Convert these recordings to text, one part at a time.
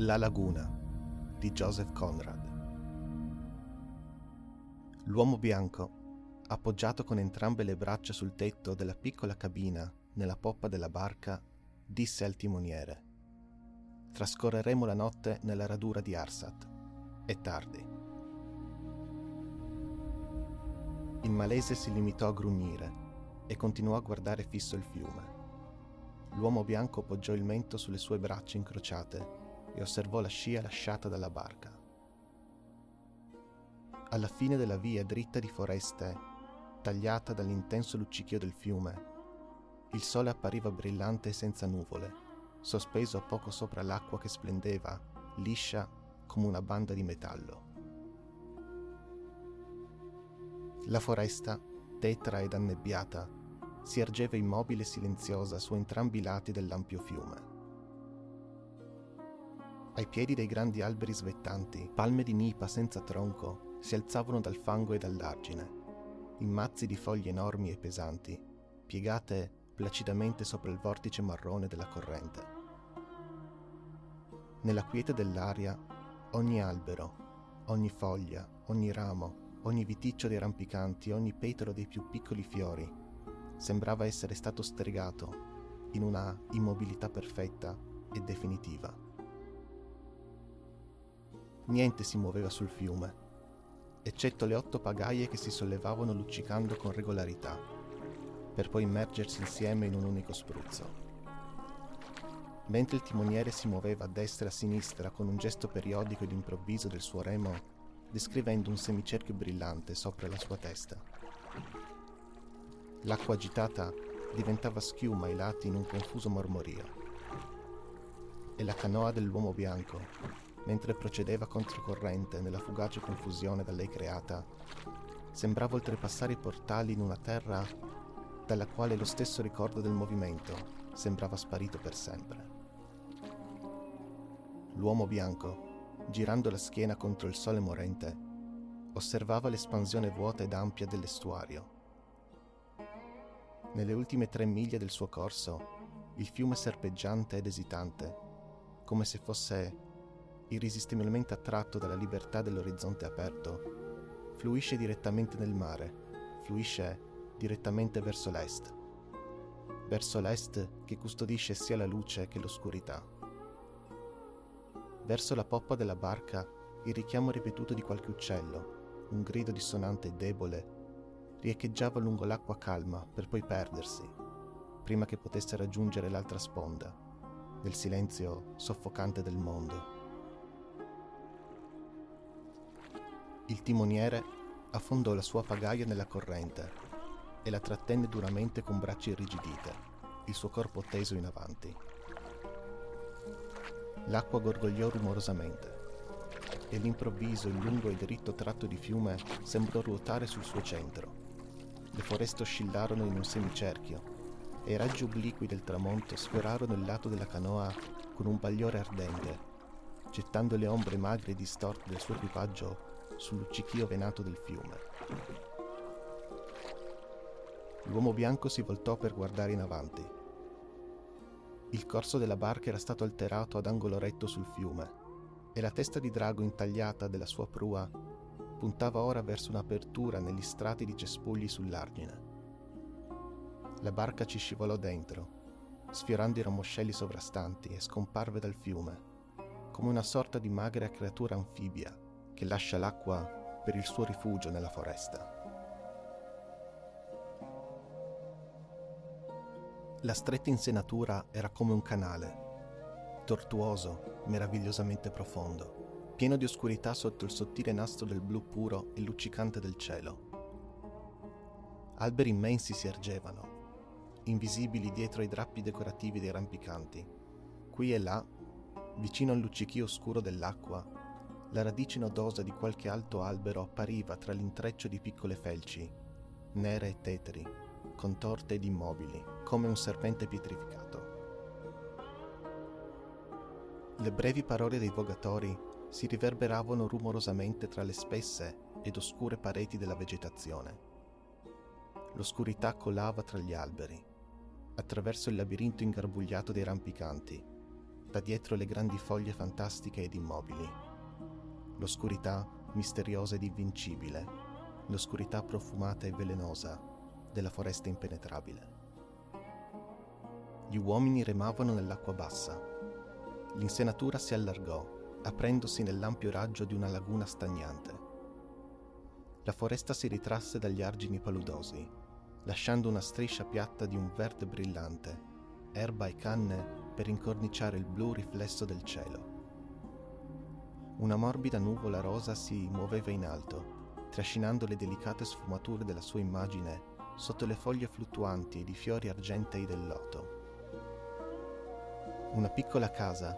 La laguna di Joseph Conrad. L'uomo bianco, appoggiato con entrambe le braccia sul tetto della piccola cabina nella poppa della barca, disse al timoniere: Trascorreremo la notte nella radura di Arsat. È tardi. Il malese si limitò a grugnire e continuò a guardare fisso il fiume. L'uomo bianco poggiò il mento sulle sue braccia incrociate e osservò la scia lasciata dalla barca. Alla fine della via dritta di foreste, tagliata dall'intenso luccichio del fiume, il sole appariva brillante e senza nuvole, sospeso poco sopra l'acqua che splendeva, liscia come una banda di metallo. La foresta, tetra ed annebbiata, si ergeva immobile e silenziosa su entrambi i lati dell'ampio fiume. Ai piedi dei grandi alberi svettanti, palme di nipa senza tronco si alzavano dal fango e dall'argine, in mazzi di foglie enormi e pesanti, piegate placidamente sopra il vortice marrone della corrente. Nella quiete dell'aria, ogni albero, ogni foglia, ogni ramo, ogni viticcio dei rampicanti, ogni petalo dei più piccoli fiori, sembrava essere stato stregato in una immobilità perfetta e definitiva. Niente si muoveva sul fiume, eccetto le otto pagaie che si sollevavano luccicando con regolarità, per poi immergersi insieme in un unico spruzzo. Mentre il timoniere si muoveva a destra e a sinistra con un gesto periodico ed improvviso del suo remo, descrivendo un semicerchio brillante sopra la sua testa. L'acqua agitata diventava schiuma ai lati in un confuso mormorio. E la canoa dell'uomo bianco, mentre procedeva controcorrente nella fugace confusione da lei creata, sembrava oltrepassare i portali in una terra dalla quale lo stesso ricordo del movimento sembrava sparito per sempre. L'uomo bianco, girando la schiena contro il sole morente, osservava l'espansione vuota ed ampia dell'estuario. Nelle ultime tre miglia del suo corso, il fiume serpeggiante ed esitante, come se fosse irresistibilmente attratto dalla libertà dell'orizzonte aperto, fluisce direttamente nel mare, fluisce direttamente verso l'est, verso l'est che custodisce sia la luce che l'oscurità. Verso la poppa della barca il richiamo ripetuto di qualche uccello, un grido dissonante e debole, riecheggiava lungo l'acqua calma per poi perdersi, prima che potesse raggiungere l'altra sponda, del silenzio soffocante del mondo. Il timoniere affondò la sua pagaia nella corrente e la trattenne duramente con braccia irrigidite, il suo corpo teso in avanti. L'acqua gorgogliò rumorosamente e all'improvviso il lungo e dritto tratto di fiume sembrò ruotare sul suo centro. Le foreste oscillarono in un semicerchio e i raggi obliqui del tramonto sfiorarono il lato della canoa con un bagliore ardente, gettando le ombre magre e distorte del suo equipaggio sul luccichio venato del fiume. L'uomo bianco si voltò per guardare in avanti. Il corso della barca era stato alterato ad angolo retto sul fiume e la testa di drago intagliata della sua prua puntava ora verso un'apertura negli strati di cespugli sull'argine. La barca ci scivolò dentro, sfiorando i ramoscelli sovrastanti e scomparve dal fiume, come una sorta di magra creatura anfibia che lascia l'acqua per il suo rifugio nella foresta. La stretta insenatura era come un canale, tortuoso, meravigliosamente profondo, pieno di oscurità sotto il sottile nastro del blu puro e luccicante del cielo. Alberi immensi si ergevano, invisibili dietro ai drappi decorativi dei rampicanti. Qui e là, vicino al luccichio oscuro dell'acqua, la radice nodosa di qualche alto albero appariva tra l'intreccio di piccole felci, nere e tetri, contorte ed immobili, come un serpente pietrificato. Le brevi parole dei vogatori si riverberavano rumorosamente tra le spesse ed oscure pareti della vegetazione. L'oscurità colava tra gli alberi, attraverso il labirinto ingarbugliato dei rampicanti, da dietro le grandi foglie fantastiche ed immobili. L'oscurità misteriosa ed invincibile, l'oscurità profumata e velenosa della foresta impenetrabile. Gli uomini remavano nell'acqua bassa. L'insenatura si allargò, aprendosi nell'ampio raggio di una laguna stagnante. La foresta si ritrasse dagli argini paludosi, lasciando una striscia piatta di un verde brillante, erba e canne per incorniciare il blu riflesso del cielo. Una morbida nuvola rosa si muoveva in alto, trascinando le delicate sfumature della sua immagine sotto le foglie fluttuanti ed i fiori argentei del loto. Una piccola casa,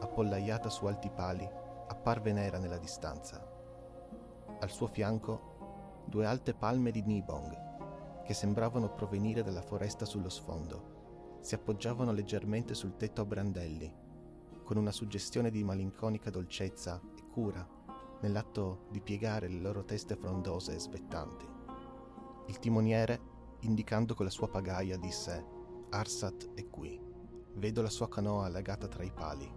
appollaiata su alti pali, apparve nera nella distanza. Al suo fianco due alte palme di Nibong, che sembravano provenire dalla foresta sullo sfondo, si appoggiavano leggermente sul tetto a brandelli, con una suggestione di malinconica dolcezza e cura nell'atto di piegare le loro teste frondose e svettanti. Il timoniere, indicando con la sua pagaia, disse Arsat è qui. Vedo la sua canoa legata tra i pali.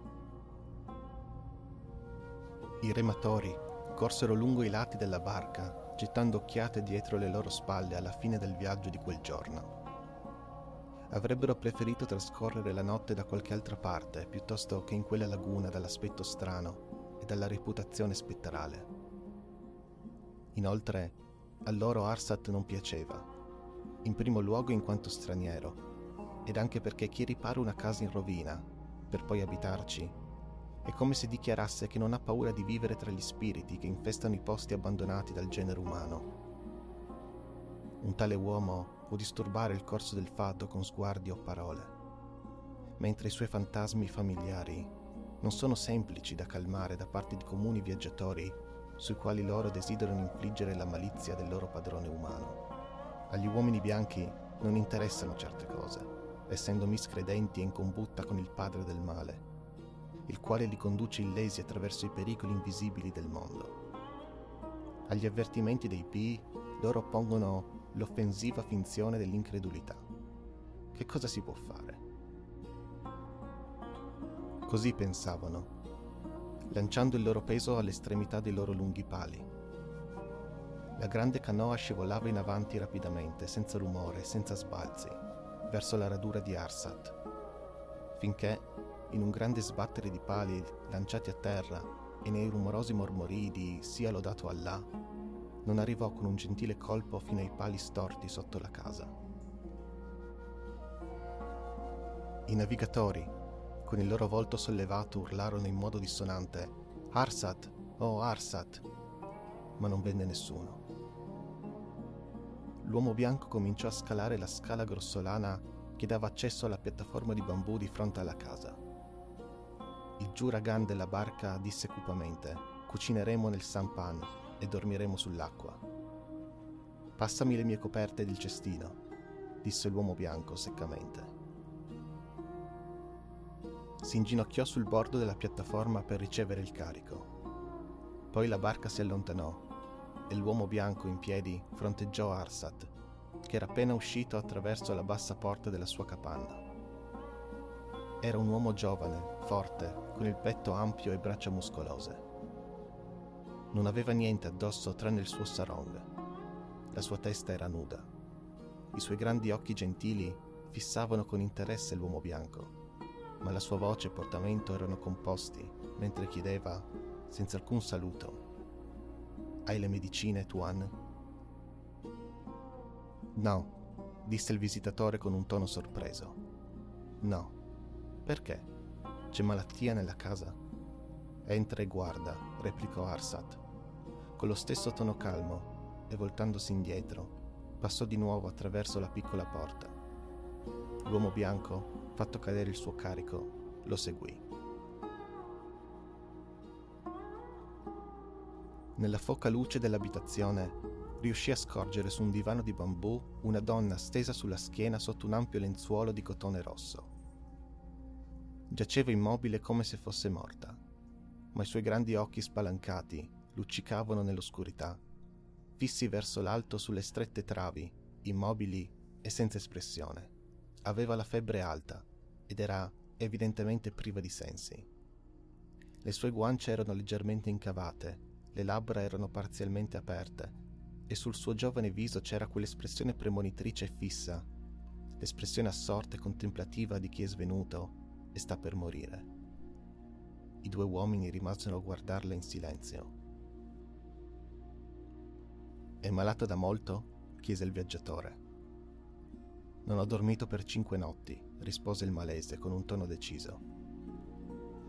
I rematori corsero lungo i lati della barca, gettando occhiate dietro le loro spalle alla fine del viaggio di quel giorno. Avrebbero preferito trascorrere la notte da qualche altra parte piuttosto che in quella laguna dall'aspetto strano e dalla reputazione spettrale. Inoltre, a loro Arsat non piaceva, in primo luogo in quanto straniero ed anche perché chi ripara una casa in rovina, per poi abitarci, è come se dichiarasse che non ha paura di vivere tra gli spiriti che infestano i posti abbandonati dal genere umano. Un tale uomo può disturbare il corso del fato con sguardi o parole, mentre i suoi fantasmi familiari non sono semplici da calmare da parte di comuni viaggiatori sui quali loro desiderano infliggere la malizia del loro padrone umano. Agli uomini bianchi non interessano certe cose essendo miscredenti e in combutta con il padre del male, il quale li conduce illesi attraverso i pericoli invisibili del mondo. Agli avvertimenti dei P loro oppongono l'offensiva finzione dell'incredulità. Che cosa si può fare? Così pensavano, lanciando il loro peso all'estremità dei loro lunghi pali. La grande canoa scivolava in avanti rapidamente, senza rumore, senza sbalzi verso la radura di Arsat, finché, in un grande sbattere di pali lanciati a terra e nei rumorosi mormorii di sia lodato Allah, non arrivò con un gentile colpo fino ai pali storti sotto la casa. I navigatori, con il loro volto sollevato, urlarono in modo dissonante Arsat, oh Arsat, ma non venne nessuno l'uomo bianco cominciò a scalare la scala grossolana che dava accesso alla piattaforma di bambù di fronte alla casa. Il giuragan della barca disse cupamente: Cucineremo nel sampan e dormiremo sull'acqua. Passami le mie coperte ed il cestino, disse l'uomo bianco seccamente. Si inginocchiò sul bordo della piattaforma per ricevere il carico. Poi la barca si allontanò e l'uomo bianco in piedi fronteggiò Arsat, che era appena uscito attraverso la bassa porta della sua capanna. Era un uomo giovane, forte, con il petto ampio e braccia muscolose. Non aveva niente addosso tranne il suo sarong. La sua testa era nuda. I suoi grandi occhi gentili fissavano con interesse l'uomo bianco, ma la sua voce e portamento erano composti mentre chiedeva, senza alcun saluto, hai le medicine, Tuan? No, disse il visitatore con un tono sorpreso. No. Perché? C'è malattia nella casa? Entra e guarda, replicò Arsat. Con lo stesso tono calmo e voltandosi indietro, passò di nuovo attraverso la piccola porta. L'uomo bianco, fatto cadere il suo carico, lo seguì. Nella foca luce dell'abitazione riuscì a scorgere su un divano di bambù una donna stesa sulla schiena sotto un ampio lenzuolo di cotone rosso. Giaceva immobile come se fosse morta, ma i suoi grandi occhi spalancati luccicavano nell'oscurità, fissi verso l'alto sulle strette travi, immobili e senza espressione. Aveva la febbre alta ed era evidentemente priva di sensi. Le sue guance erano leggermente incavate, le labbra erano parzialmente aperte e sul suo giovane viso c'era quell'espressione premonitrice e fissa, l'espressione assorta e contemplativa di chi è svenuto e sta per morire. I due uomini rimasero a guardarla in silenzio. È malato da molto? chiese il viaggiatore. Non ho dormito per cinque notti, rispose il malese con un tono deciso.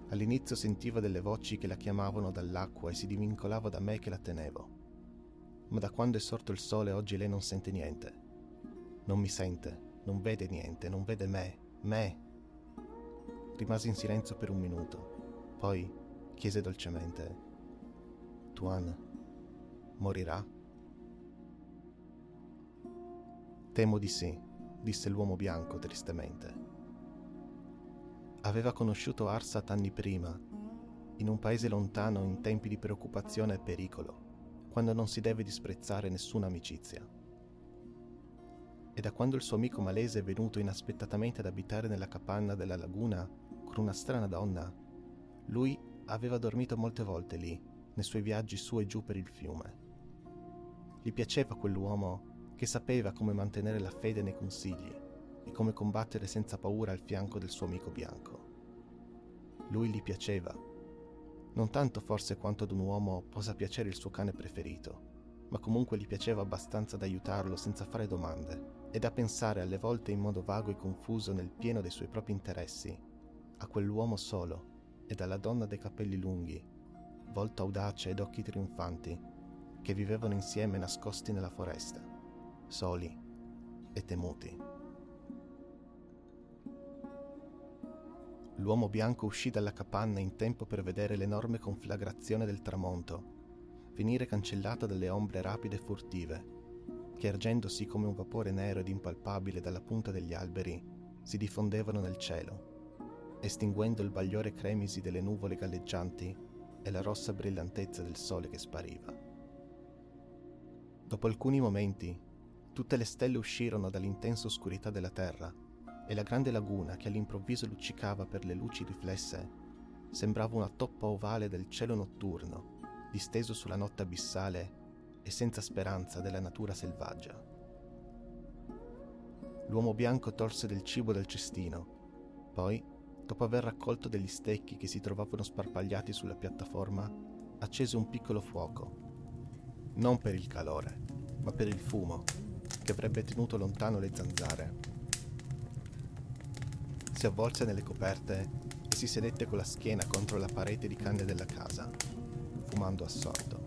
All'inizio sentiva delle voci che la chiamavano dall'acqua e si divincolava da me che la tenevo ma da quando è sorto il sole oggi lei non sente niente. Non mi sente, non vede niente, non vede me, me. Rimase in silenzio per un minuto, poi chiese dolcemente, Tuan morirà? Temo di sì, disse l'uomo bianco tristemente. Aveva conosciuto Arsat anni prima, in un paese lontano in tempi di preoccupazione e pericolo quando non si deve disprezzare nessuna amicizia. E da quando il suo amico malese è venuto inaspettatamente ad abitare nella capanna della laguna con una strana donna, lui aveva dormito molte volte lì, nei suoi viaggi su e giù per il fiume. Gli piaceva quell'uomo che sapeva come mantenere la fede nei consigli e come combattere senza paura al fianco del suo amico bianco. Lui gli piaceva non tanto forse quanto ad un uomo possa piacere il suo cane preferito, ma comunque gli piaceva abbastanza da aiutarlo senza fare domande e da pensare alle volte in modo vago e confuso nel pieno dei suoi propri interessi a quell'uomo solo e alla donna dei capelli lunghi, volto audace ed occhi trionfanti, che vivevano insieme nascosti nella foresta, soli e temuti. L'uomo bianco uscì dalla capanna in tempo per vedere l'enorme conflagrazione del tramonto, venire cancellata dalle ombre rapide e furtive, che ergendosi come un vapore nero ed impalpabile dalla punta degli alberi, si diffondevano nel cielo, estinguendo il bagliore cremisi delle nuvole galleggianti e la rossa brillantezza del sole che spariva. Dopo alcuni momenti, tutte le stelle uscirono dall'intensa oscurità della terra e la grande laguna che all'improvviso luccicava per le luci riflesse sembrava una toppa ovale del cielo notturno, disteso sulla notte abissale e senza speranza della natura selvaggia. L'uomo bianco tolse del cibo dal cestino, poi, dopo aver raccolto degli stecchi che si trovavano sparpagliati sulla piattaforma, accese un piccolo fuoco, non per il calore, ma per il fumo, che avrebbe tenuto lontano le zanzare si avvolse nelle coperte e si sedette con la schiena contro la parete di canne della casa, fumando assorto.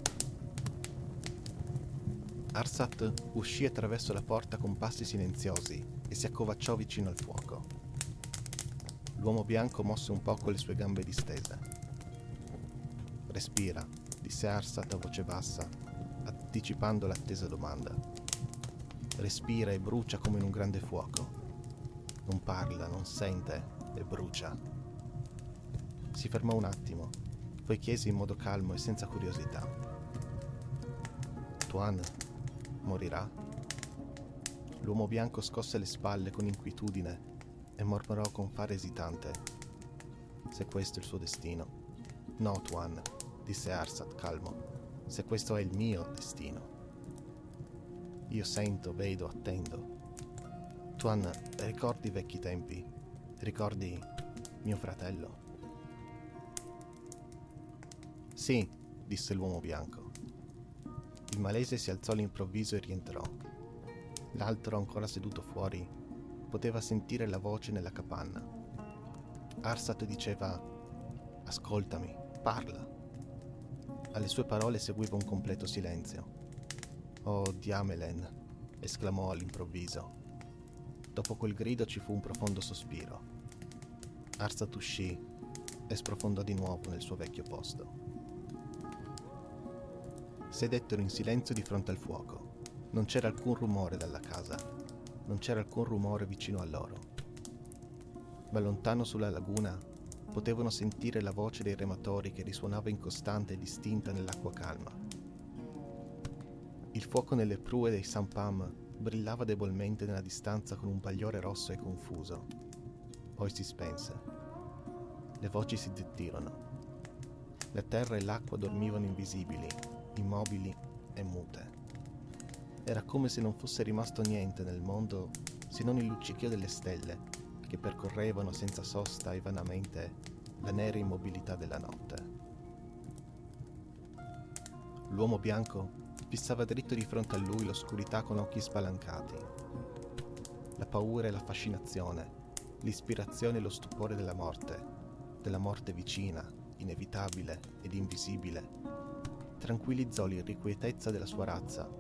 Arsat uscì attraverso la porta con passi silenziosi e si accovacciò vicino al fuoco. L'uomo bianco mosse un po' con le sue gambe distese. Respira, disse Arsat a voce bassa, anticipando l'attesa domanda. Respira e brucia come in un grande fuoco non parla, non sente e brucia. Si fermò un attimo, poi chiese in modo calmo e senza curiosità. Tuan morirà? L'uomo bianco scosse le spalle con inquietudine e mormorò con fare esitante. Se questo è il suo destino. No, Tuan, disse Arsat calmo, se questo è il mio destino. Io sento, vedo, attendo Tuan, ricordi i vecchi tempi? Ricordi mio fratello? Sì, disse l'uomo bianco. Il malese si alzò all'improvviso e rientrò. L'altro, ancora seduto fuori, poteva sentire la voce nella capanna. Arsat diceva: Ascoltami, parla. Alle sue parole seguiva un completo silenzio. Oh, Diamelen! esclamò all'improvviso. Dopo quel grido ci fu un profondo sospiro. Arsat uscì e sprofondò di nuovo nel suo vecchio posto. Sedettero in silenzio di fronte al fuoco. Non c'era alcun rumore dalla casa, non c'era alcun rumore vicino a loro. Ma lontano sulla laguna potevano sentire la voce dei rematori che risuonava incostante e distinta nell'acqua calma. Il fuoco nelle prue dei sampam brillava debolmente nella distanza con un pagliore rosso e confuso. Poi si spense. Le voci si zittirono. La terra e l'acqua dormivano invisibili, immobili e mute. Era come se non fosse rimasto niente nel mondo se non il luccichio delle stelle che percorrevano senza sosta e vanamente la nera immobilità della notte. L'uomo bianco fissava dritto di fronte a lui l'oscurità con occhi spalancati. La paura e la fascinazione, l'ispirazione e lo stupore della morte, della morte vicina, inevitabile ed invisibile, tranquillizzò l'irrequietezza della sua razza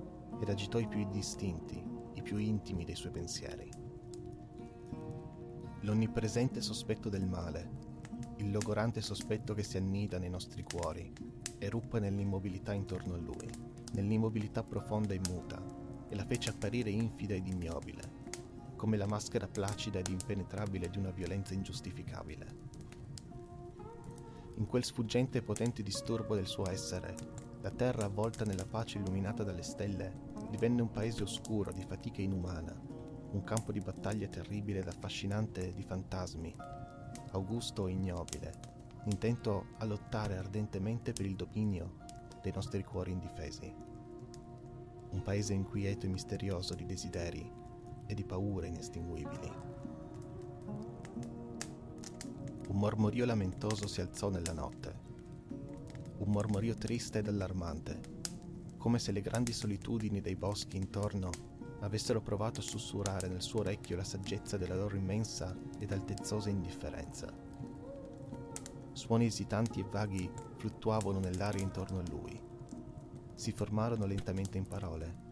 ed agitò i più indistinti, i più intimi dei suoi pensieri. L'onnipresente sospetto del male, il logorante sospetto che si annida nei nostri cuori, eruppe nell'immobilità intorno a lui nell'immobilità profonda e muta, e la fece apparire infida ed ignobile, come la maschera placida ed impenetrabile di una violenza ingiustificabile. In quel sfuggente e potente disturbo del suo essere, la terra avvolta nella pace illuminata dalle stelle divenne un paese oscuro di fatica inumana, un campo di battaglia terribile ed affascinante di fantasmi, augusto e ignobile, intento a lottare ardentemente per il dominio dei nostri cuori indifesi. Un paese inquieto e misterioso di desideri e di paure inestinguibili. Un mormorio lamentoso si alzò nella notte. Un mormorio triste ed allarmante, come se le grandi solitudini dei boschi intorno avessero provato a sussurrare nel suo orecchio la saggezza della loro immensa ed altezzosa indifferenza. Suoni esitanti e vaghi fluttuavano nell'aria intorno a lui. Si formarono lentamente in parole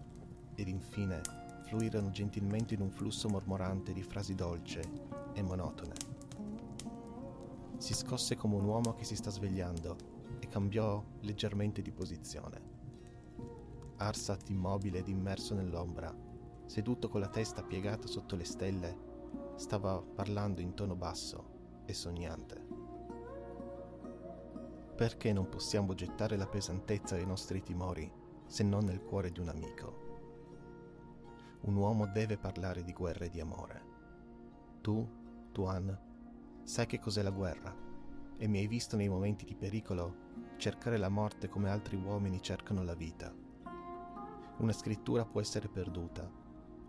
ed infine fluirono gentilmente in un flusso mormorante di frasi dolci e monotone. Si scosse come un uomo che si sta svegliando e cambiò leggermente di posizione. Arsat immobile ed immerso nell'ombra, seduto con la testa piegata sotto le stelle, stava parlando in tono basso e sognante. Perché non possiamo gettare la pesantezza dei nostri timori se non nel cuore di un amico? Un uomo deve parlare di guerra e di amore. Tu, Tuan, sai che cos'è la guerra e mi hai visto nei momenti di pericolo cercare la morte come altri uomini cercano la vita. Una scrittura può essere perduta,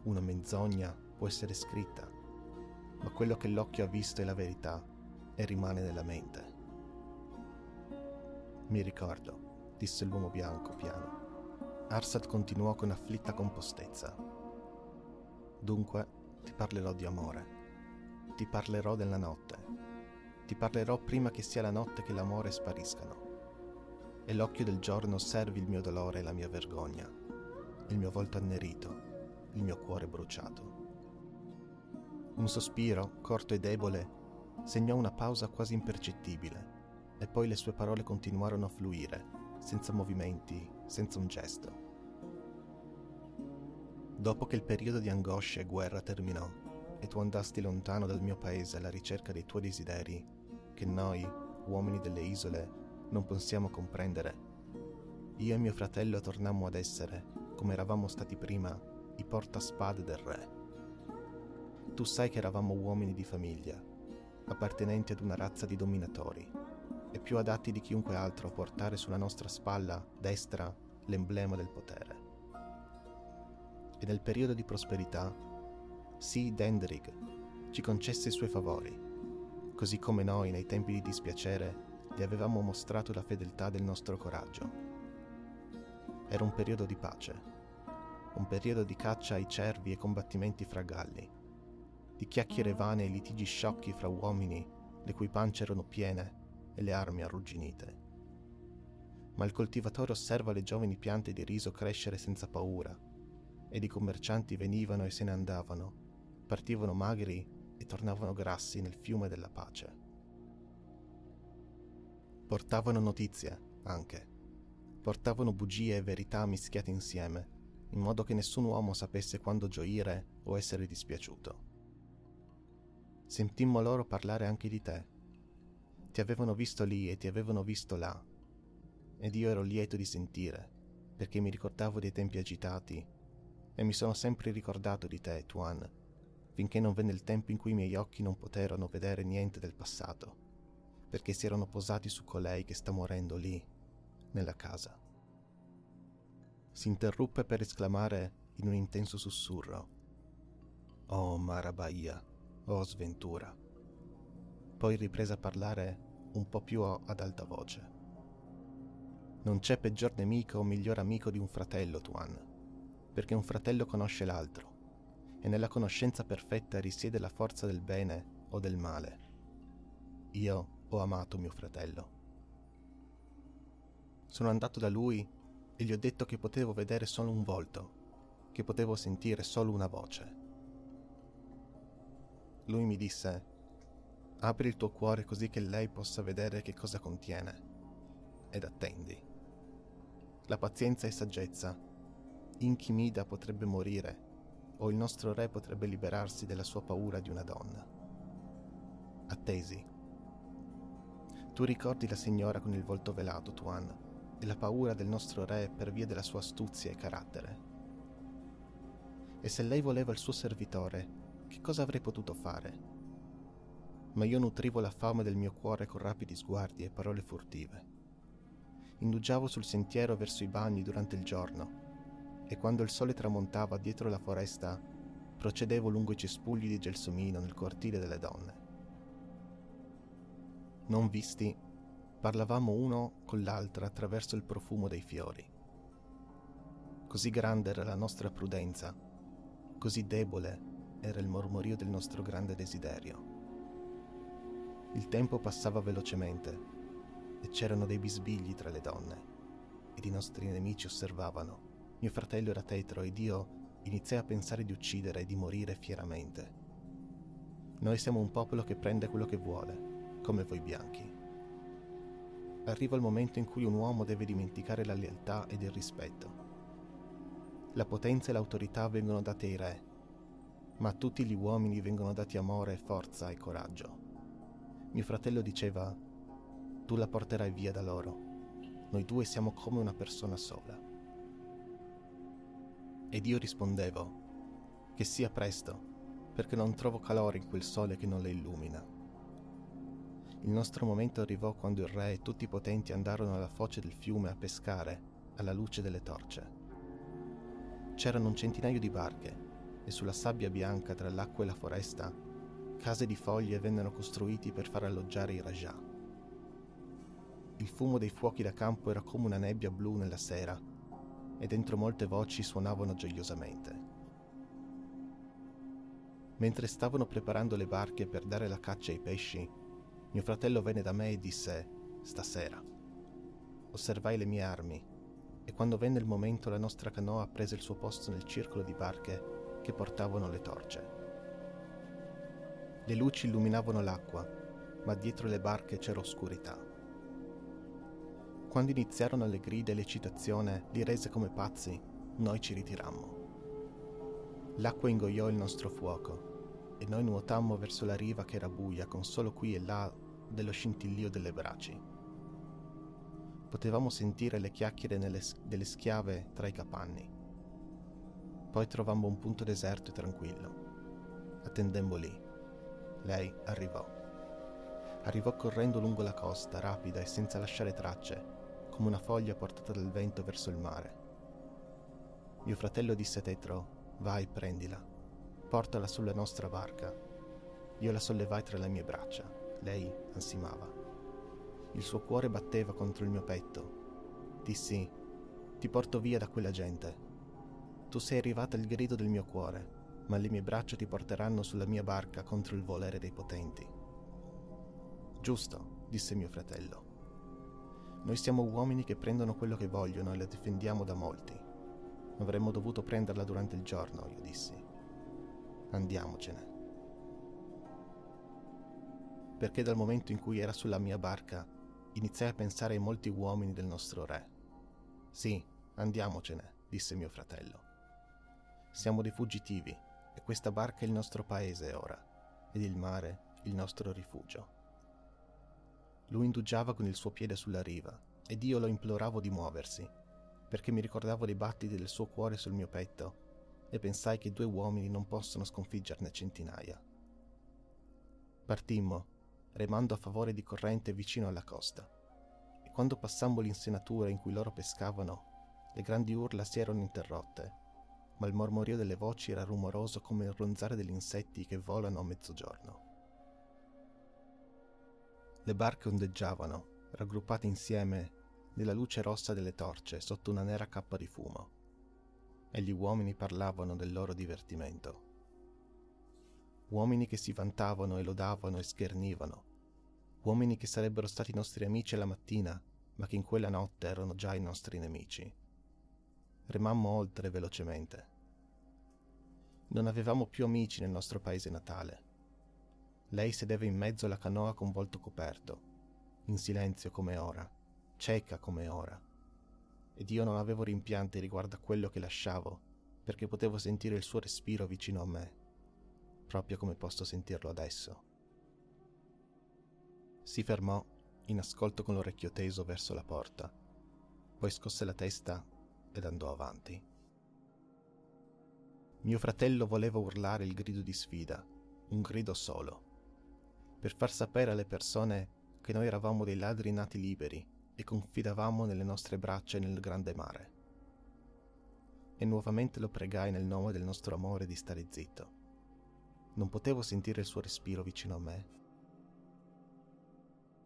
una menzogna può essere scritta, ma quello che l'occhio ha visto è la verità e rimane nella mente. Mi ricordo, disse l'uomo bianco piano. Arsat continuò con afflitta compostezza. Dunque ti parlerò di amore. Ti parlerò della notte. Ti parlerò prima che sia la notte che l'amore spariscano. E l'occhio del giorno osservi il mio dolore e la mia vergogna, il mio volto annerito, il mio cuore bruciato. Un sospiro, corto e debole, segnò una pausa quasi impercettibile e poi le sue parole continuarono a fluire, senza movimenti, senza un gesto. Dopo che il periodo di angoscia e guerra terminò e tu andasti lontano dal mio paese alla ricerca dei tuoi desideri, che noi, uomini delle isole, non possiamo comprendere, io e mio fratello tornammo ad essere, come eravamo stati prima, i portaspade del re. Tu sai che eravamo uomini di famiglia, appartenenti ad una razza di dominatori e più adatti di chiunque altro a portare sulla nostra spalla destra l'emblema del potere. E nel periodo di prosperità, sì, Dendrig ci concesse i suoi favori, così come noi nei tempi di dispiacere gli avevamo mostrato la fedeltà del nostro coraggio. Era un periodo di pace, un periodo di caccia ai cervi e combattimenti fra galli, di chiacchiere vane e litigi sciocchi fra uomini le cui pance erano piene e le armi arrugginite. Ma il coltivatore osserva le giovani piante di riso crescere senza paura, ed i commercianti venivano e se ne andavano, partivano magri e tornavano grassi nel fiume della pace. Portavano notizie, anche. Portavano bugie e verità mischiate insieme, in modo che nessun uomo sapesse quando gioire o essere dispiaciuto. Sentimmo loro parlare anche di te, ti avevano visto lì e ti avevano visto là. Ed io ero lieto di sentire, perché mi ricordavo dei tempi agitati e mi sono sempre ricordato di te, Tuan, finché non venne il tempo in cui i miei occhi non poterono vedere niente del passato. perché si erano posati su colei che sta morendo lì, nella casa. Si interruppe per esclamare in un intenso sussurro. Oh Marabaia, oh sventura. Poi riprese a parlare un po' più ad alta voce. Non c'è peggior nemico o miglior amico di un fratello, Tuan, perché un fratello conosce l'altro, e nella conoscenza perfetta risiede la forza del bene o del male. Io ho amato mio fratello. Sono andato da lui e gli ho detto che potevo vedere solo un volto, che potevo sentire solo una voce. Lui mi disse, apri il tuo cuore così che lei possa vedere che cosa contiene, ed attendi. La pazienza e saggezza. Inchimida potrebbe morire, o il nostro re potrebbe liberarsi della sua paura di una donna. Attesi. Tu ricordi la signora con il volto velato, Tuan, e la paura del nostro re per via della sua astuzia e carattere. E se lei voleva il suo servitore, che cosa avrei potuto fare? Ma io nutrivo la fame del mio cuore con rapidi sguardi e parole furtive. Indugiavo sul sentiero verso i bagni durante il giorno e quando il sole tramontava dietro la foresta procedevo lungo i cespugli di gelsomino nel cortile delle donne. Non visti, parlavamo uno con l'altra attraverso il profumo dei fiori. Così grande era la nostra prudenza, così debole era il mormorio del nostro grande desiderio. Il tempo passava velocemente e c'erano dei bisbigli tra le donne ed i nostri nemici osservavano. Mio fratello era tetro ed io iniziai a pensare di uccidere e di morire fieramente. Noi siamo un popolo che prende quello che vuole, come voi bianchi. Arriva il momento in cui un uomo deve dimenticare la lealtà ed il rispetto. La potenza e l'autorità vengono date ai re, ma a tutti gli uomini vengono dati amore, forza e coraggio. Mio fratello diceva, tu la porterai via da loro. Noi due siamo come una persona sola. Ed io rispondevo, che sia presto, perché non trovo calore in quel sole che non le illumina. Il nostro momento arrivò quando il re e tutti i potenti andarono alla foce del fiume a pescare alla luce delle torce. C'erano un centinaio di barche e sulla sabbia bianca tra l'acqua e la foresta case di foglie vennero costruiti per far alloggiare i Rajah. Il fumo dei fuochi da campo era come una nebbia blu nella sera e dentro molte voci suonavano gioiosamente. Mentre stavano preparando le barche per dare la caccia ai pesci, mio fratello venne da me e disse Stasera. Osservai le mie armi e quando venne il momento la nostra canoa prese il suo posto nel circolo di barche che portavano le torce. Le luci illuminavano l'acqua, ma dietro le barche c'era oscurità. Quando iniziarono le grida e l'eccitazione li rese come pazzi, noi ci ritirammo. L'acqua ingoiò il nostro fuoco e noi nuotammo verso la riva che era buia con solo qui e là dello scintillio delle braci. Potevamo sentire le chiacchiere delle schiave tra i capanni. Poi trovammo un punto deserto e tranquillo. Attendemmo lì. Lei arrivò. Arrivò correndo lungo la costa, rapida e senza lasciare tracce, come una foglia portata dal vento verso il mare. Mio fratello disse a Tetro, vai, prendila, portala sulla nostra barca. Io la sollevai tra le mie braccia, lei ansimava. Il suo cuore batteva contro il mio petto. Dissi, ti porto via da quella gente. Tu sei arrivata al grido del mio cuore ma le mie braccia ti porteranno sulla mia barca contro il volere dei potenti. Giusto, disse mio fratello. Noi siamo uomini che prendono quello che vogliono e la difendiamo da molti. Avremmo dovuto prenderla durante il giorno, io dissi. Andiamocene. Perché dal momento in cui era sulla mia barca, iniziai a pensare ai molti uomini del nostro re. Sì, andiamocene, disse mio fratello. Siamo dei fuggitivi e questa barca è il nostro paese ora, ed il mare il nostro rifugio. Lui indugiava con il suo piede sulla riva, ed io lo imploravo di muoversi, perché mi ricordavo dei battiti del suo cuore sul mio petto, e pensai che due uomini non possono sconfiggerne centinaia. Partimmo, remando a favore di corrente vicino alla costa. E quando passammo l'insenatura in cui loro pescavano, le grandi urla si erano interrotte, ma il mormorio delle voci era rumoroso come il ronzare degli insetti che volano a mezzogiorno. Le barche ondeggiavano, raggruppate insieme nella luce rossa delle torce sotto una nera cappa di fumo, e gli uomini parlavano del loro divertimento. Uomini che si vantavano e lodavano e schernivano, uomini che sarebbero stati nostri amici la mattina, ma che in quella notte erano già i nostri nemici. Remammo oltre velocemente. Non avevamo più amici nel nostro paese natale. Lei sedeva in mezzo alla canoa con volto coperto, in silenzio come ora cieca come ora, ed io non avevo rimpianti riguardo a quello che lasciavo, perché potevo sentire il suo respiro vicino a me, proprio come posso sentirlo adesso. Si fermò, in ascolto con l'orecchio teso verso la porta, poi scosse la testa ed andò avanti. Mio fratello voleva urlare il grido di sfida, un grido solo, per far sapere alle persone che noi eravamo dei ladri nati liberi e confidavamo nelle nostre braccia nel grande mare. E nuovamente lo pregai nel nome del nostro amore di stare zitto. Non potevo sentire il suo respiro vicino a me.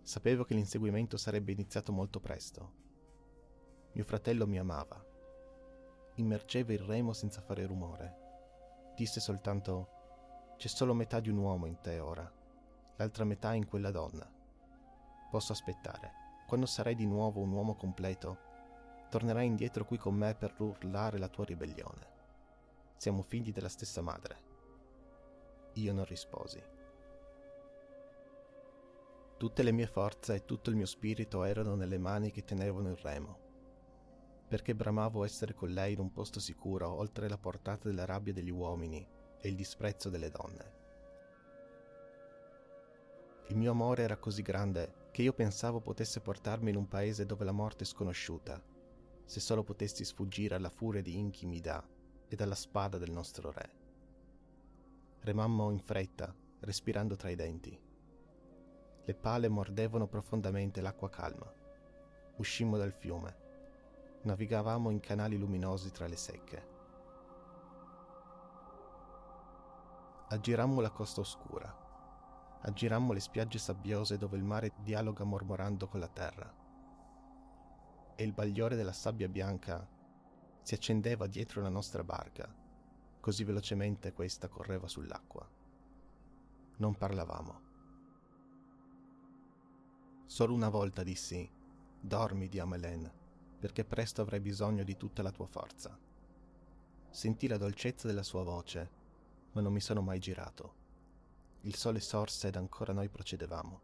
Sapevo che l'inseguimento sarebbe iniziato molto presto. Mio fratello mi amava. Immergeva il remo senza fare rumore. Disse soltanto c'è solo metà di un uomo in te ora, l'altra metà in quella donna. Posso aspettare quando sarai di nuovo un uomo completo, tornerai indietro qui con me per urlare la tua ribellione. Siamo figli della stessa madre. Io non risposi. Tutte le mie forze e tutto il mio spirito erano nelle mani che tenevano il remo, perché bramavo essere con lei in un posto sicuro oltre la portata della rabbia degli uomini e il disprezzo delle donne. Il mio amore era così grande che io pensavo potesse portarmi in un paese dove la morte è sconosciuta, se solo potessi sfuggire alla furia di Inchi Mida e alla spada del nostro re. Remammo in fretta, respirando tra i denti. Le pale mordevano profondamente l'acqua calma. Uscimmo dal fiume. Navigavamo in canali luminosi tra le secche. Aggirammo la costa oscura aggirammo le spiagge sabbiose dove il mare dialoga mormorando con la terra. E il bagliore della sabbia bianca si accendeva dietro la nostra barca, così velocemente questa correva sull'acqua. Non parlavamo. Solo una volta dissi, dormi, Diamelen, perché presto avrai bisogno di tutta la tua forza. Sentì la dolcezza della sua voce, ma non mi sono mai girato. Il sole sorse ed ancora noi procedevamo.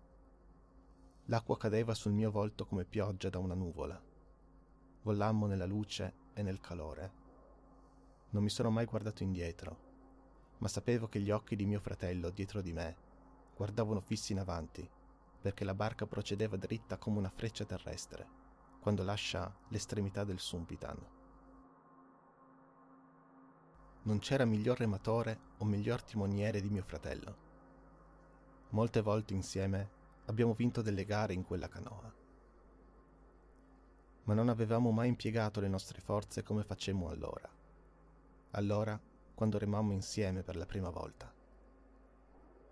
L'acqua cadeva sul mio volto come pioggia da una nuvola. Vollammo nella luce e nel calore. Non mi sono mai guardato indietro, ma sapevo che gli occhi di mio fratello dietro di me guardavano fissi in avanti, perché la barca procedeva dritta come una freccia terrestre, quando lascia l'estremità del Sumpitan. Non c'era miglior rematore o miglior timoniere di mio fratello. Molte volte insieme abbiamo vinto delle gare in quella canoa. Ma non avevamo mai impiegato le nostre forze come facemmo allora. Allora, quando remammo insieme per la prima volta.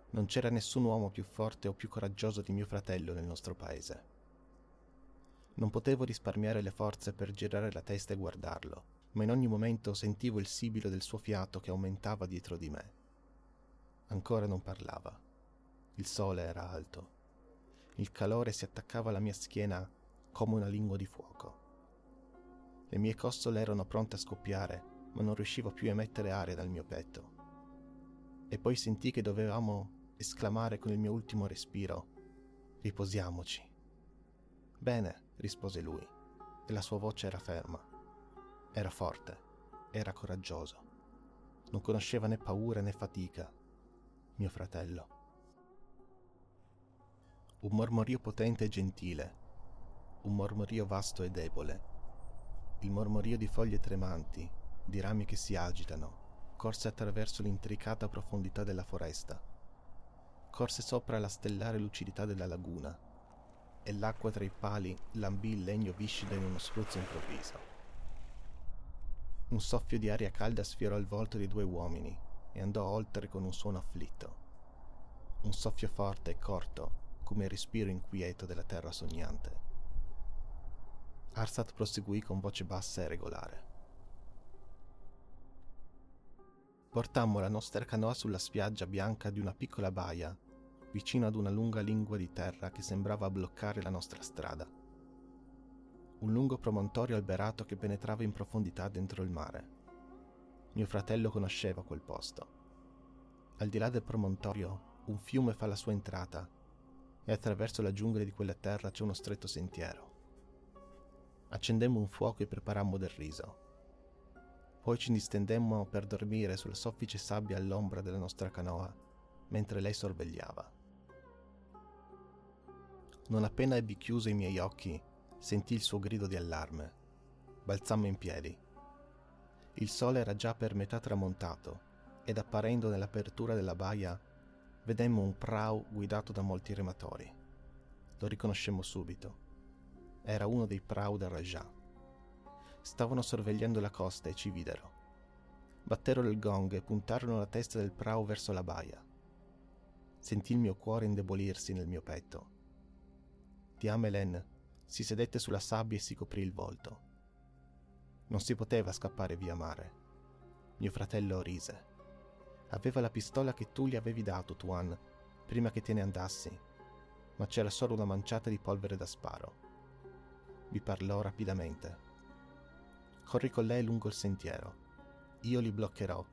Non c'era nessun uomo più forte o più coraggioso di mio fratello nel nostro paese. Non potevo risparmiare le forze per girare la testa e guardarlo, ma in ogni momento sentivo il sibilo del suo fiato che aumentava dietro di me. Ancora non parlava il sole era alto. Il calore si attaccava alla mia schiena come una lingua di fuoco. Le mie costole erano pronte a scoppiare, ma non riuscivo più a emettere aria dal mio petto. E poi sentii che dovevamo esclamare con il mio ultimo respiro: Riposiamoci. Bene, rispose lui, e la sua voce era ferma. Era forte, era coraggioso. Non conosceva né paura né fatica, mio fratello un mormorio potente e gentile, un mormorio vasto e debole, il mormorio di foglie tremanti, di rami che si agitano, corse attraverso l'intricata profondità della foresta. corse sopra la stellare lucidità della laguna e l'acqua tra i pali lambì il legno viscido in uno spruzzo improvviso. Un soffio di aria calda sfiorò il volto dei due uomini e andò oltre con un suono afflitto. Un soffio forte e corto, come il respiro inquieto della terra sognante. Arsat proseguì con voce bassa e regolare. Portammo la nostra canoa sulla spiaggia bianca di una piccola baia, vicino ad una lunga lingua di terra che sembrava bloccare la nostra strada. Un lungo promontorio alberato che penetrava in profondità dentro il mare. Mio fratello conosceva quel posto. Al di là del promontorio, un fiume fa la sua entrata e attraverso la giungla di quella terra c'è uno stretto sentiero. Accendemmo un fuoco e preparammo del riso. Poi ci distendemmo per dormire sulla soffice sabbia all'ombra della nostra canoa, mentre lei sorvegliava. Non appena ebbi chiuso i miei occhi, sentì il suo grido di allarme. Balzammo in piedi. Il sole era già per metà tramontato ed apparendo nell'apertura della baia, vedemmo un prau guidato da molti rematori. Lo riconoscemmo subito era uno dei prau del Rajah. Stavano sorvegliando la costa e ci videro. Batterono il gong e puntarono la testa del prau verso la baia. Sentì il mio cuore indebolirsi nel mio petto. Diamelen si sedette sulla sabbia e si coprì il volto. Non si poteva scappare via mare. Mio fratello rise. Aveva la pistola che tu gli avevi dato, Tuan, prima che te ne andassi, ma c'era solo una manciata di polvere da sparo mi parlò rapidamente. Corri con lei lungo il sentiero. Io li bloccherò,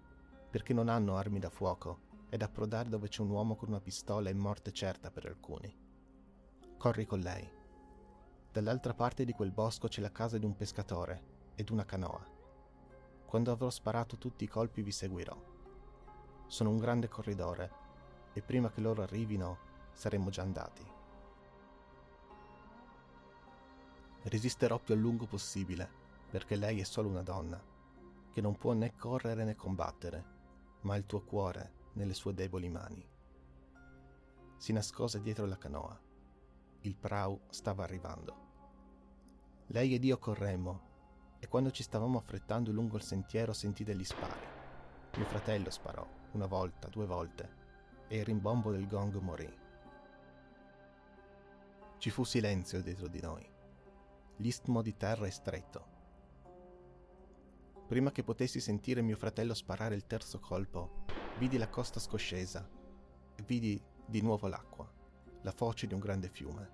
perché non hanno armi da fuoco ed approdare dove c'è un uomo con una pistola è morte certa per alcuni. Corri con lei. Dall'altra parte di quel bosco c'è la casa di un pescatore ed una canoa. Quando avrò sparato tutti i colpi vi seguirò. Sono un grande corridore e prima che loro arrivino saremo già andati. Resisterò più a lungo possibile, perché lei è solo una donna, che non può né correre né combattere, ma ha il tuo cuore nelle sue deboli mani. Si nascose dietro la canoa. Il prau stava arrivando. Lei ed io corremmo, e quando ci stavamo affrettando lungo il sentiero sentì degli spari. Mio fratello sparò, una volta, due volte, e il rimbombo del gong morì. Ci fu silenzio dietro di noi l'istmo di terra è stretto. Prima che potessi sentire mio fratello sparare il terzo colpo, vidi la costa scoscesa e vidi di nuovo l'acqua, la foce di un grande fiume.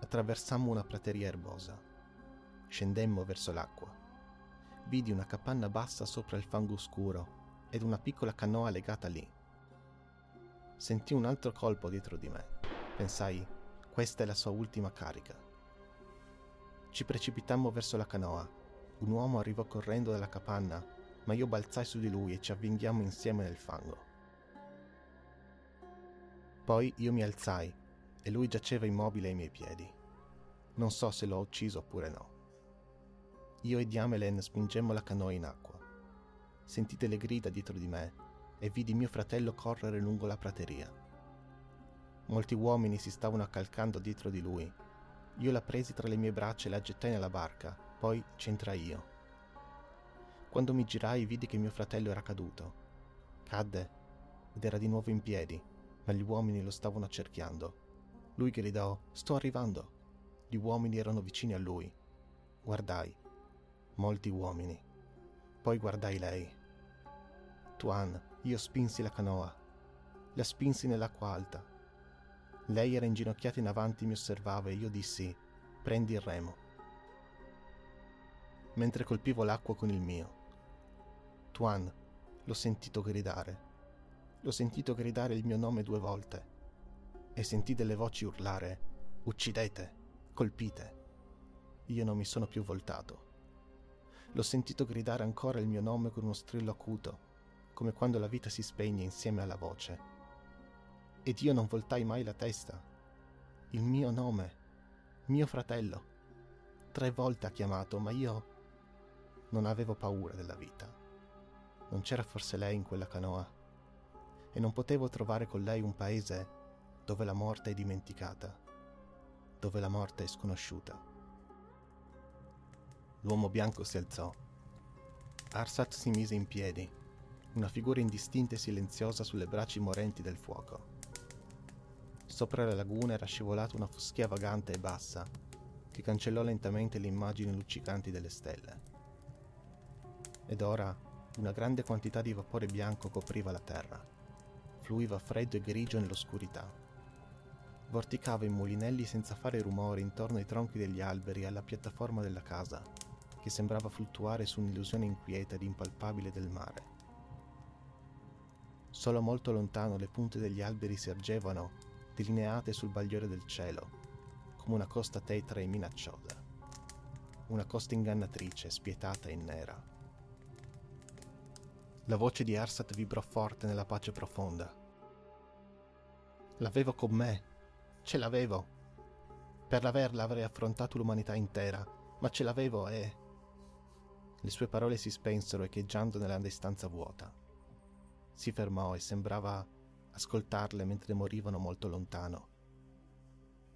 Attraversammo una prateria erbosa. Scendemmo verso l'acqua. Vidi una capanna bassa sopra il fango scuro ed una piccola canoa legata lì. Sentì un altro colpo dietro di me. Pensai, questa è la sua ultima carica. Ci precipitammo verso la canoa. Un uomo arrivò correndo dalla capanna, ma io balzai su di lui e ci avvinghiamo insieme nel fango. Poi io mi alzai e lui giaceva immobile ai miei piedi. Non so se l'ho ucciso oppure no. Io e Diamelen spingemmo la canoa in acqua. Sentite le grida dietro di me e vidi mio fratello correre lungo la prateria. Molti uomini si stavano accalcando dietro di lui io la presi tra le mie braccia e la gettai nella barca, poi c'entrai io. Quando mi girai vidi che mio fratello era caduto. Cadde ed era di nuovo in piedi, ma gli uomini lo stavano accerchiando. Lui gridò: Sto arrivando. Gli uomini erano vicini a lui. Guardai. Molti uomini. Poi guardai lei. Tuan, io spinsi la canoa. La spinsi nell'acqua alta. Lei era inginocchiata in avanti mi osservava e io dissi, prendi il remo. Mentre colpivo l'acqua con il mio. Tuan, l'ho sentito gridare. L'ho sentito gridare il mio nome due volte. E sentì delle voci urlare, uccidete, colpite. Io non mi sono più voltato. L'ho sentito gridare ancora il mio nome con uno strillo acuto, come quando la vita si spegne insieme alla voce ed io non voltai mai la testa. Il mio nome, mio fratello. Tre volte ha chiamato, ma io non avevo paura della vita. Non c'era forse lei in quella canoa? E non potevo trovare con lei un paese dove la morte è dimenticata, dove la morte è sconosciuta. L'uomo bianco si alzò. Arsat si mise in piedi, una figura indistinta e silenziosa sulle braccia morenti del fuoco. Sopra la laguna era scivolata una foschia vagante e bassa, che cancellò lentamente le immagini luccicanti delle stelle. Ed ora una grande quantità di vapore bianco copriva la terra, fluiva freddo e grigio nell'oscurità. Vorticava in mulinelli senza fare rumore intorno ai tronchi degli alberi e alla piattaforma della casa, che sembrava fluttuare su un'illusione inquieta ed impalpabile del mare. Solo molto lontano le punte degli alberi si ergevano delineate sul bagliore del cielo, come una costa tetra e minacciosa, una costa ingannatrice, spietata e nera. La voce di Arsat vibrò forte nella pace profonda. L'avevo con me, ce l'avevo. Per l'averla avrei affrontato l'umanità intera, ma ce l'avevo e... Le sue parole si spensero echeggiando nella distanza vuota. Si fermò e sembrava ascoltarle mentre morivano molto lontano,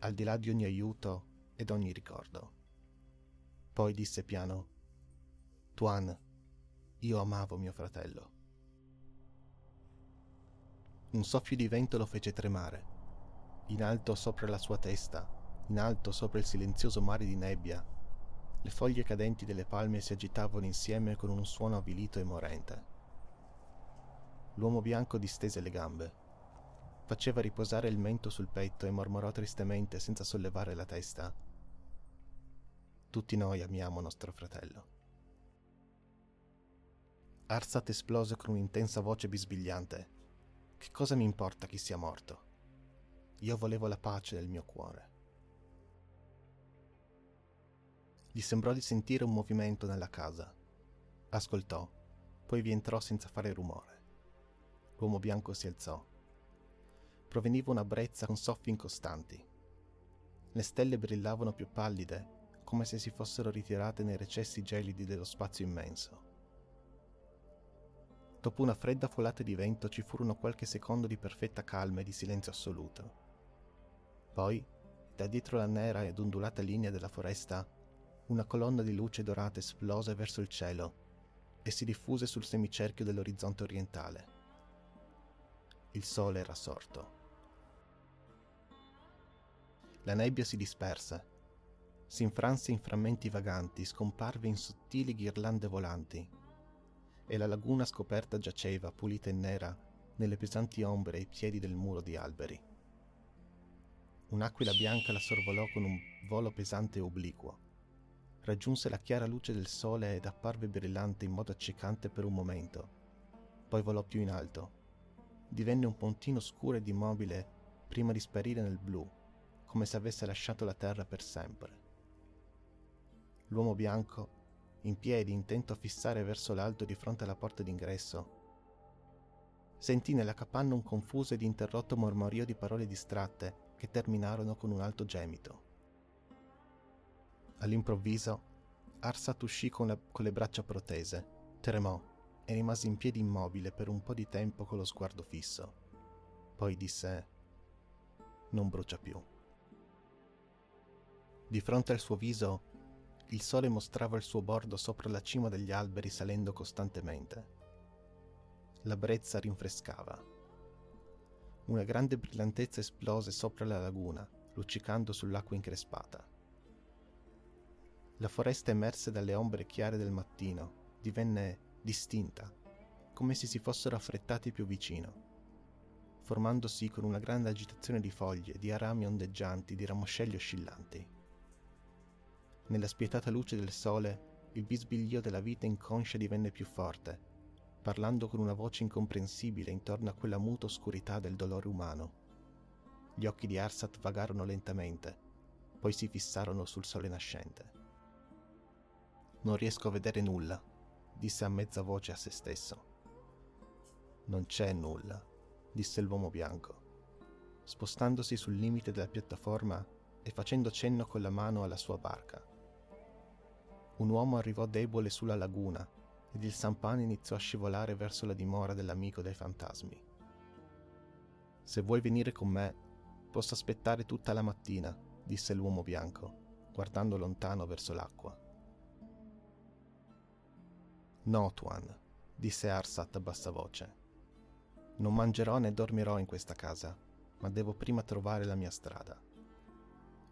al di là di ogni aiuto ed ogni ricordo. Poi disse piano, Tuan, io amavo mio fratello. Un soffio di vento lo fece tremare. In alto sopra la sua testa, in alto sopra il silenzioso mare di nebbia, le foglie cadenti delle palme si agitavano insieme con un suono avvilito e morente. L'uomo bianco distese le gambe Faceva riposare il mento sul petto e mormorò tristemente senza sollevare la testa. Tutti noi amiamo nostro fratello. Arsat esplose con un'intensa voce bisbigliante. Che cosa mi importa chi sia morto? Io volevo la pace nel mio cuore. Gli sembrò di sentire un movimento nella casa. Ascoltò, poi vi entrò senza fare rumore. L'uomo bianco si alzò proveniva una brezza con soffi incostanti. Le stelle brillavano più pallide, come se si fossero ritirate nei recessi gelidi dello spazio immenso. Dopo una fredda folata di vento ci furono qualche secondo di perfetta calma e di silenzio assoluto. Poi, da dietro la nera ed ondulata linea della foresta, una colonna di luce dorata esplose verso il cielo e si diffuse sul semicerchio dell'orizzonte orientale. Il sole era sorto. La nebbia si disperse, si infranse in frammenti vaganti, scomparve in sottili ghirlande volanti, e la laguna scoperta giaceva, pulita e nera, nelle pesanti ombre ai piedi del muro di alberi. Un'aquila bianca la sorvolò con un volo pesante e obliquo. Raggiunse la chiara luce del sole ed apparve brillante in modo accecante per un momento. Poi volò più in alto. Divenne un puntino scuro ed immobile prima di sparire nel blu, come se avesse lasciato la terra per sempre. L'uomo bianco, in piedi, intento a fissare verso l'alto di fronte alla porta d'ingresso, sentì nella capanna un confuso ed interrotto mormorio di parole distratte che terminarono con un alto gemito. All'improvviso, Arsat uscì con, la, con le braccia protese, tremò e rimase in piedi immobile per un po' di tempo con lo sguardo fisso. Poi disse: Non brucia più. Di fronte al suo viso il sole mostrava il suo bordo sopra la cima degli alberi salendo costantemente. La brezza rinfrescava. Una grande brillantezza esplose sopra la laguna, luccicando sull'acqua increspata. La foresta emerse dalle ombre chiare del mattino divenne distinta, come se si fossero affrettati più vicino, formandosi con una grande agitazione di foglie, di arami ondeggianti, di ramoscelli oscillanti. Nella spietata luce del sole, il bisbiglio della vita inconscia divenne più forte, parlando con una voce incomprensibile intorno a quella muta oscurità del dolore umano. Gli occhi di Arsat vagarono lentamente, poi si fissarono sul sole nascente. Non riesco a vedere nulla, disse a mezza voce a se stesso. Non c'è nulla, disse l'uomo bianco, spostandosi sul limite della piattaforma e facendo cenno con la mano alla sua barca un uomo arrivò debole sulla laguna ed il sampane iniziò a scivolare verso la dimora dell'amico dei fantasmi. Se vuoi venire con me, posso aspettare tutta la mattina, disse l'uomo bianco, guardando lontano verso l'acqua. No, Tuan, disse Arsat a bassa voce. Non mangerò né dormirò in questa casa, ma devo prima trovare la mia strada.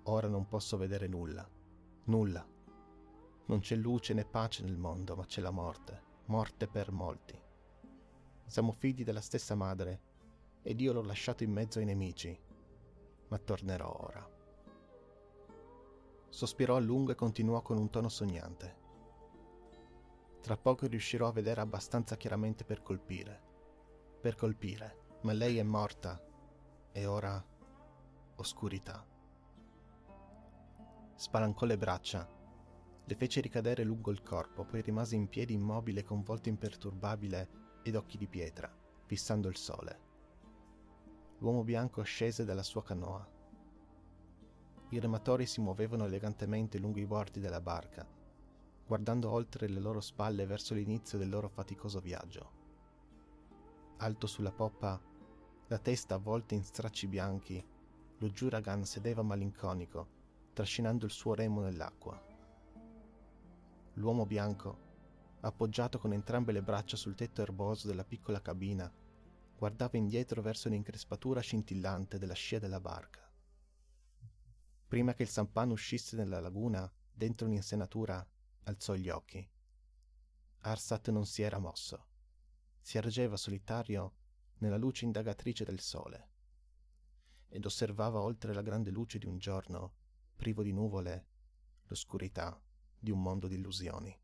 Ora non posso vedere nulla, nulla. Non c'è luce né pace nel mondo, ma c'è la morte, morte per molti. Siamo figli della stessa madre ed io l'ho lasciato in mezzo ai nemici, ma tornerò ora. Sospirò a lungo e continuò con un tono sognante. Tra poco riuscirò a vedere abbastanza chiaramente per colpire. Per colpire, ma lei è morta e ora oscurità. Spalancò le braccia, le fece ricadere lungo il corpo, poi rimase in piedi immobile con volto imperturbabile ed occhi di pietra, fissando il sole l'uomo bianco scese dalla sua canoa. I rematori si muovevano elegantemente lungo i bordi della barca, guardando oltre le loro spalle verso l'inizio del loro faticoso viaggio. Alto sulla poppa, la testa avvolta in stracci bianchi, lo Juragan sedeva malinconico, trascinando il suo remo nell'acqua. L'uomo bianco, appoggiato con entrambe le braccia sul tetto erboso della piccola cabina, guardava indietro verso l'increspatura scintillante della scia della barca. Prima che il sampano uscisse nella laguna, dentro un'insenatura, alzò gli occhi. Arsat non si era mosso. Si ergeva solitario nella luce indagatrice del sole ed osservava oltre la grande luce di un giorno, privo di nuvole, l'oscurità di un mondo di illusioni.